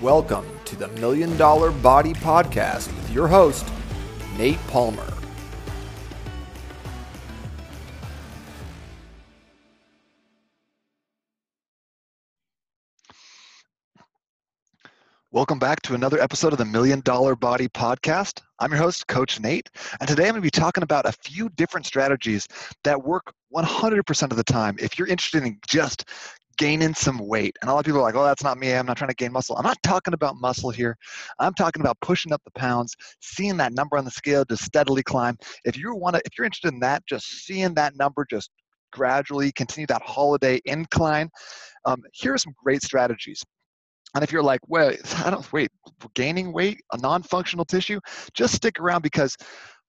Welcome to the Million Dollar Body Podcast with your host, Nate Palmer. Welcome back to another episode of the Million Dollar Body Podcast. I'm your host, Coach Nate, and today I'm going to be talking about a few different strategies that work 100% of the time if you're interested in just gaining some weight. And a lot of people are like, oh, that's not me. I'm not trying to gain muscle. I'm not talking about muscle here. I'm talking about pushing up the pounds, seeing that number on the scale just steadily climb. If you want to, if you're interested in that, just seeing that number just gradually continue that holiday incline, um, here are some great strategies. And if you're like, wait, I don't wait, gaining weight, a non-functional tissue, just stick around because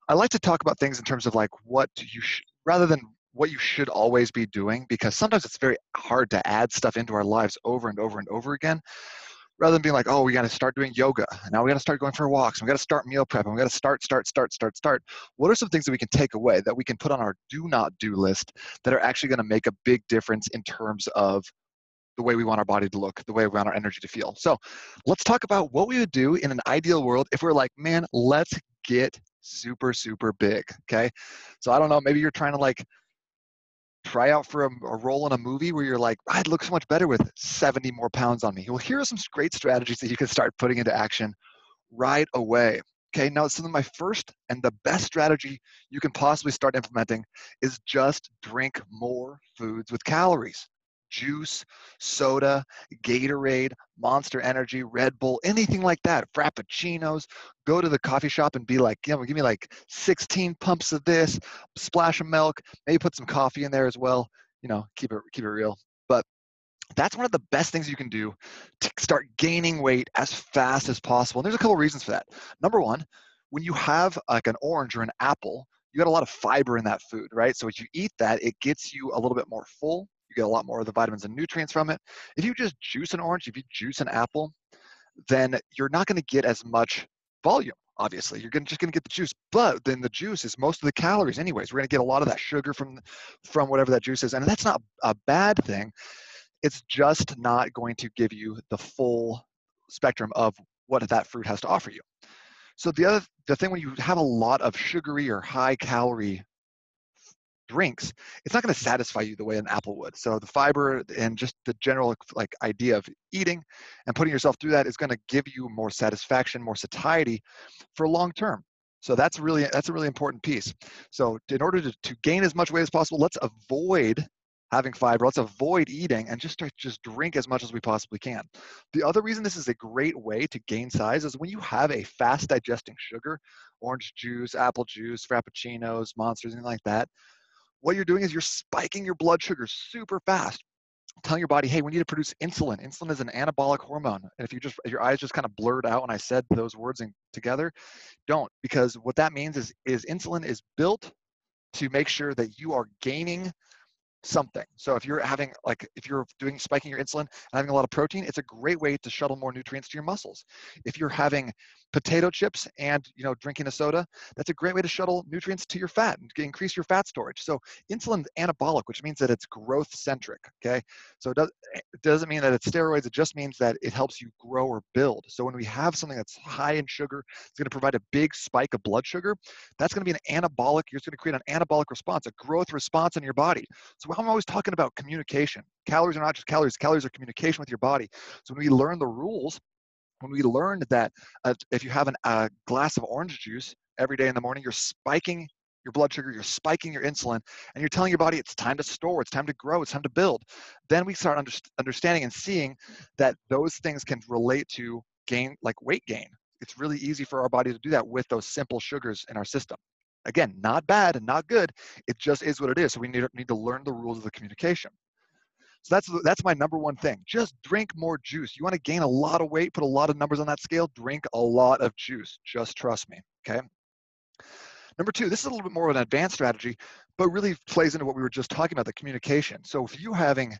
I like to talk about things in terms of like what do you rather than what you should always be doing because sometimes it's very hard to add stuff into our lives over and over and over again rather than being like oh we got to start doing yoga now we got to start going for walks we got to start meal prep and we got to start start start start start what are some things that we can take away that we can put on our do not do list that are actually going to make a big difference in terms of the way we want our body to look, the way we want our energy to feel. So let's talk about what we would do in an ideal world if we're like, man, let's get super, super big. Okay. So I don't know, maybe you're trying to like try out for a, a, role in a movie where you're like, I'd look so much better with 70 more pounds on me. Well, here are some great strategies that you can start putting into action right away. Okay, now some of my first and the best strategy you can possibly start implementing is just drink more foods with calories juice, soda, Gatorade, Monster Energy, Red Bull, anything like that, Frappuccinos. Go to the coffee shop and be like, know, give me like 16 pumps of this, splash of milk, maybe put some coffee in there as well. You know, keep it keep it real. But that's one of the best things you can do to start gaining weight as fast as possible. And there's a couple reasons for that. Number one, when you have like an orange or an apple, you got a lot of fiber in that food, right? So if you eat that, it gets you a little bit more full you get a lot more of the vitamins and nutrients from it. If you just juice an orange, if you juice an apple, then you're not going to get as much volume obviously. You're gonna, just going to get the juice but then the juice is most of the calories anyways. We're going to get a lot of that sugar from from whatever that juice is and that's not a bad thing. It's just not going to give you the full spectrum of what that fruit has to offer you. So the other the thing when you have a lot of sugary or high calorie drinks, it's not going to mm. satisfy you the way an apple would. So the fiber and just the general like idea of eating and putting yourself through that is going to give you more satisfaction, more satiety for long term. So that's really that's a really important piece. So in order to, to gain as much weight as possible, let's avoid having fiber. Let's avoid eating and just start, just drink as much as we possibly can. The other reason this is a great way to gain size is when you have a fast digesting sugar, orange juice, apple juice, frappuccinos, monsters, anything like that what you're doing is you're spiking your blood sugar super fast telling your body, hey, we need to produce insulin. Insulin is an anabolic hormone. And if you just if your eyes just kind of blurred out when I said those words in, together, don't because what that means is is insulin is built to make sure that you are gaining something. So if you're having like if you're doing spiking your insulin and having a lot of protein, it's a great way to shuttle more nutrients to your muscles. If you're having potato chips and you know drinking a soda, that's a great way to shuttle nutrients to your fat and increase your fat storage. So insulin is anabolic, which means that it's growth centric. Okay, so it, does, eh, it doesn't mean that it's steroids. It just means that it helps you grow or build. So when we have something that's high in sugar, it's going to provide a big spike of blood sugar. That's going to be an anabolic. You're going to create an anabolic response, a growth response in your body. So I'm always talking about communication. Calories are not just calories. Calories are communication with your body. So when we learn the rules when we learned that uh, if you have a glass of orange juice every day in the morning, you're spiking your blood sugar, you're spiking your insulin, and you're telling your body it's time to store, it's time to grow, it's time to build. Then we start under, understanding and seeing that those things can relate to gain, like weight gain. It's really easy for our body to do that with those simple sugars in our system. Again, not bad and not good. It just is what it is. So we need, need to learn the rules of the communication. So that's that's my number one thing. Just drink more juice. You want to gain a lot of weight, put a lot of numbers on that scale, drink a lot of juice. Just trust me. Okay. Number two, this is a little bit more of an advanced strategy, but really plays into what we were just talking about, the communication. So if you're having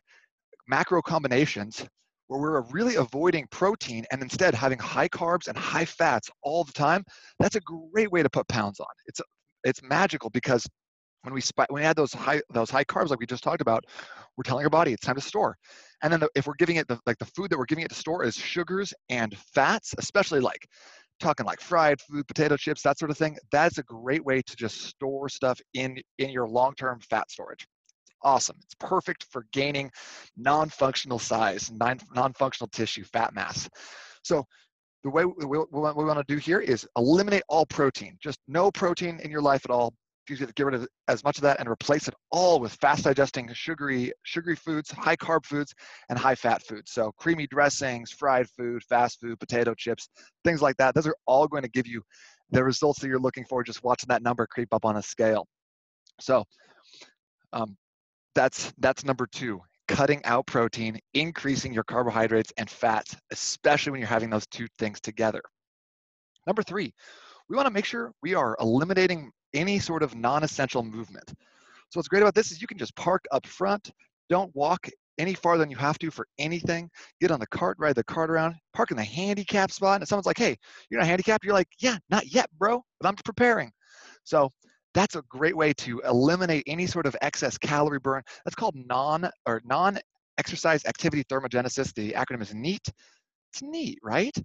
macro combinations where we're really avoiding protein and instead having high carbs and high fats all the time, that's a great way to put pounds on. It's it's magical because when we spike, when we add those high those high carbs like we just talked about, we're telling our body it's time to store. And then the, if we're giving it the, like the food that we're giving it to store is sugars and fats, especially like talking like fried food, potato chips, that sort of thing. That's a great way to just store stuff in in your long-term fat storage. It's awesome. It's perfect for gaining non-functional size, non-functional tissue, fat mass. So the way we, we, we want to do here is eliminate all protein. Just no protein in your life at all you get rid of as much of that and replace it all with fast digesting sugary sugary foods high carb foods and high fat foods. So creamy dressings fried food fast food potato chips things like that. Those are all going to give you the results that you're looking for just watching that number creep up on a scale. So um, that's that's number two cutting out protein increasing your carbohydrates and fats especially when you're having those two things together. Number three we want to make sure we are eliminating any sort of non-essential movement. So what's great about this is you can just park up front, don't walk any farther than you have to for anything. Get on the cart, ride the cart around, park in the handicap spot, and someone's like, hey, you're not handicapped? You're like, yeah, not yet, bro, but I'm preparing. So that's a great way to eliminate any sort of excess calorie burn. That's called non or non-exercise activity thermogenesis. The acronym is NEAT. It's neat, right?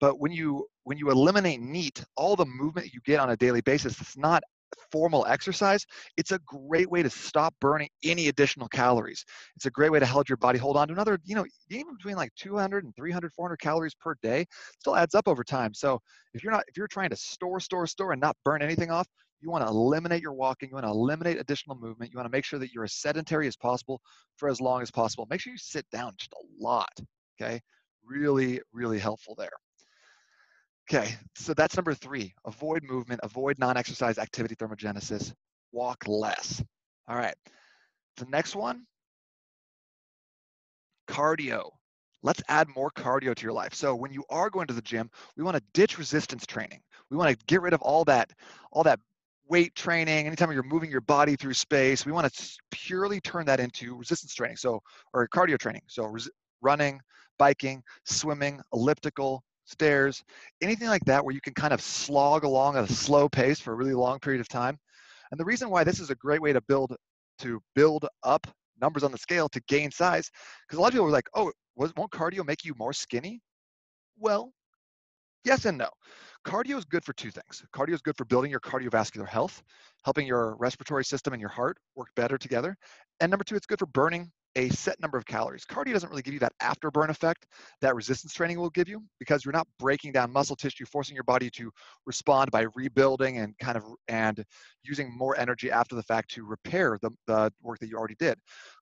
But when you when you eliminate NEAT, all the movement you get on a daily basis, it's not formal exercise, it's a great way to stop burning any additional calories. It's a great way to help your body hold on to another, you know, even between like 200 and 300, 400 calories per day, still adds up over time. So if you're not, if you're trying to store, store, store and not burn anything off, you want to eliminate your walking, you want to eliminate additional movement, you want to make sure that you're as sedentary as possible for as long as possible. Make sure you sit down just a lot, okay? Really, really helpful there. Okay, so that's number three. Avoid movement, avoid non-exercise activity thermogenesis, walk less. All right, the next one, cardio. Let's add more cardio to your life. So when you are going to the gym, we want to ditch resistance training. We want to get rid of all that, all that weight training. Anytime you're moving your body through space, we want to purely turn that into resistance training. So or cardio training. So running, biking, swimming, elliptical, stairs, anything like that where you can kind of slog along at a slow pace for a really long period of time. And the reason why this is a great way to build to build up numbers on the scale to gain size, because a lot of people are like, oh, won't cardio make you more skinny? Well, yes and no. Cardio is good for two things. Cardio is good for building your cardiovascular health, helping your respiratory system and your heart work better together. And number two, it's good for burning a set number of calories. Cardio doesn't really give you that afterburn effect that resistance training will give you because you're not breaking down muscle tissue, forcing your body to respond by rebuilding and kind of and using more energy after the fact to repair the, the work that you already did.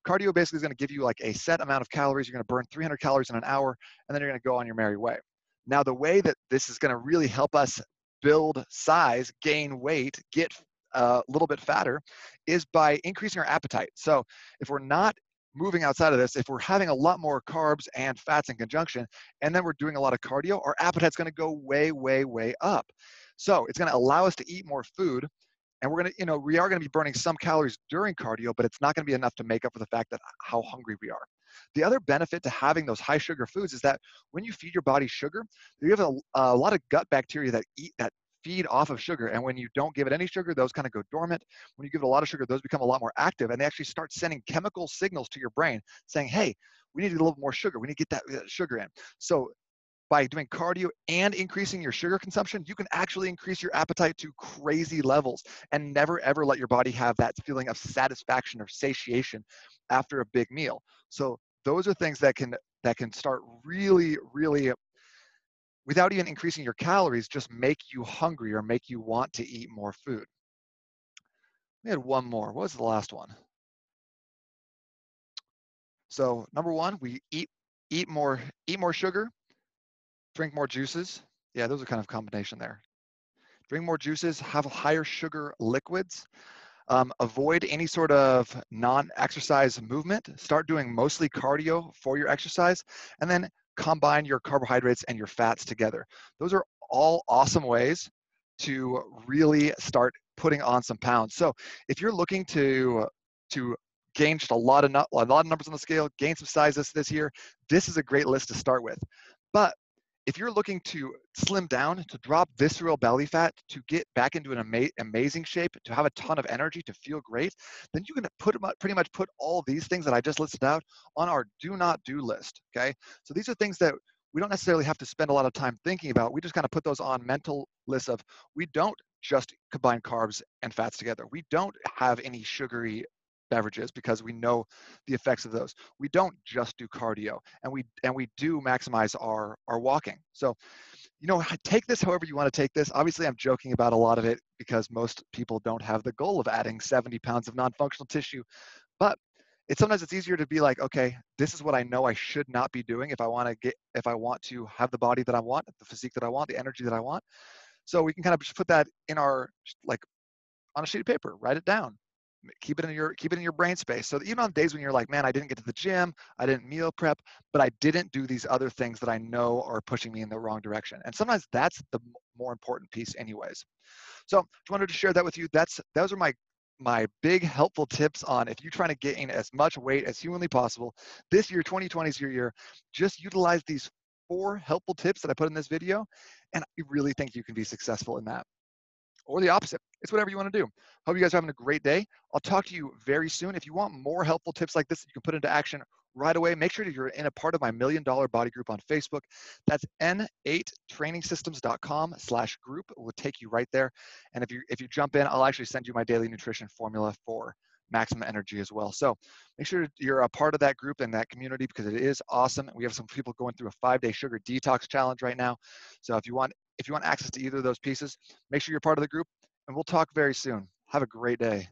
Cardio basically is going to give you like a set amount of calories. You're going to burn 300 calories in an hour, and then you're going to go on your merry way. Now, the way that this is going to really help us build size, gain weight, get uh, a little bit fatter is by increasing our appetite. So if we're not moving outside of this, if we're having a lot more carbs and fats in conjunction, and then we're doing a lot of cardio, our appetite's gonna go way, way, way up. So it's gonna allow us to eat more food, and we're gonna, you know, we are gonna be burning some calories during cardio, but it's not gonna be enough to make up for the fact that how hungry we are. The other benefit to having those high sugar foods is that when you feed your body sugar, you have a, a lot of gut bacteria that eat that feed off of sugar. And when you don't give it any sugar, those kind of go dormant. When you give it a lot of sugar, those become a lot more active and they actually start sending chemical signals to your brain saying, hey, we need a little more sugar. We need to get that sugar in. So by doing cardio and increasing your sugar consumption, you can actually increase your appetite to crazy levels and never ever let your body have that feeling of satisfaction or satiation after a big meal. So those are things that can that can start really, really without even increasing your calories, just make you hungry or make you want to eat more food. We had one more. What was the last one? So number one, we eat eat more eat more sugar, drink more juices. Yeah, those are kind of combination there. Drink more juices, have higher sugar liquids. Um, avoid any sort of non-exercise movement. Start doing mostly cardio for your exercise, and then combine your carbohydrates and your fats together. Those are all awesome ways to really start putting on some pounds. So if you're looking to to gain just a lot of a lot of numbers on the scale, gain some size this this year, this is a great list to start with. But if you're looking to slim down, to drop visceral belly fat, to get back into an ama- amazing shape, to have a ton of energy, to feel great, then you can put pretty much put all these things that I just listed out on our do not do list. Okay, so these are things that we don't necessarily have to spend a lot of time thinking about. We just kind of put those on mental lists of we don't just combine carbs and fats together. We don't have any sugary beverages because we know the effects of those. We don't just do cardio and we and we do maximize our our walking. So, you know, take this however you want to take this. Obviously, I'm joking about a lot of it because most people don't have the goal of adding 70 pounds of non-functional tissue. But it's sometimes it's easier to be like, okay, this is what I know I should not be doing if I want to get if I want to have the body that I want, the physique that I want, the energy that I want. So we can kind of just put that in our like on a sheet of paper, write it down keep it in your keep it in your brain space. So even on days when you're like man i didn't get to the gym i didn't meal prep but i didn't do these other things that i know are pushing me in the wrong direction. And sometimes that's the more important piece anyways. So just wanted to share that with you. That's those are my my big helpful tips on if you're trying to gain as much weight as humanly possible this year 2020 is your year. Just utilize these four helpful tips that i put in this video and i really think you can be successful in that. Or the opposite. It's whatever you want to do. Hope you guys are having a great day. I'll talk to you very soon. If you want more helpful tips like this you can put into action right away, make sure that you're in a part of my million dollar body group on Facebook. That's n8trainingsystems.com slash group. It will take you right there. And if you if you jump in, I'll actually send you my daily nutrition formula for maximum energy as well. So make sure you're a part of that group and that community because it is awesome. We have some people going through a five day sugar detox challenge right now. So if you want if you want access to either of those pieces, make sure you're part of the group and we'll talk very soon. Have a great day.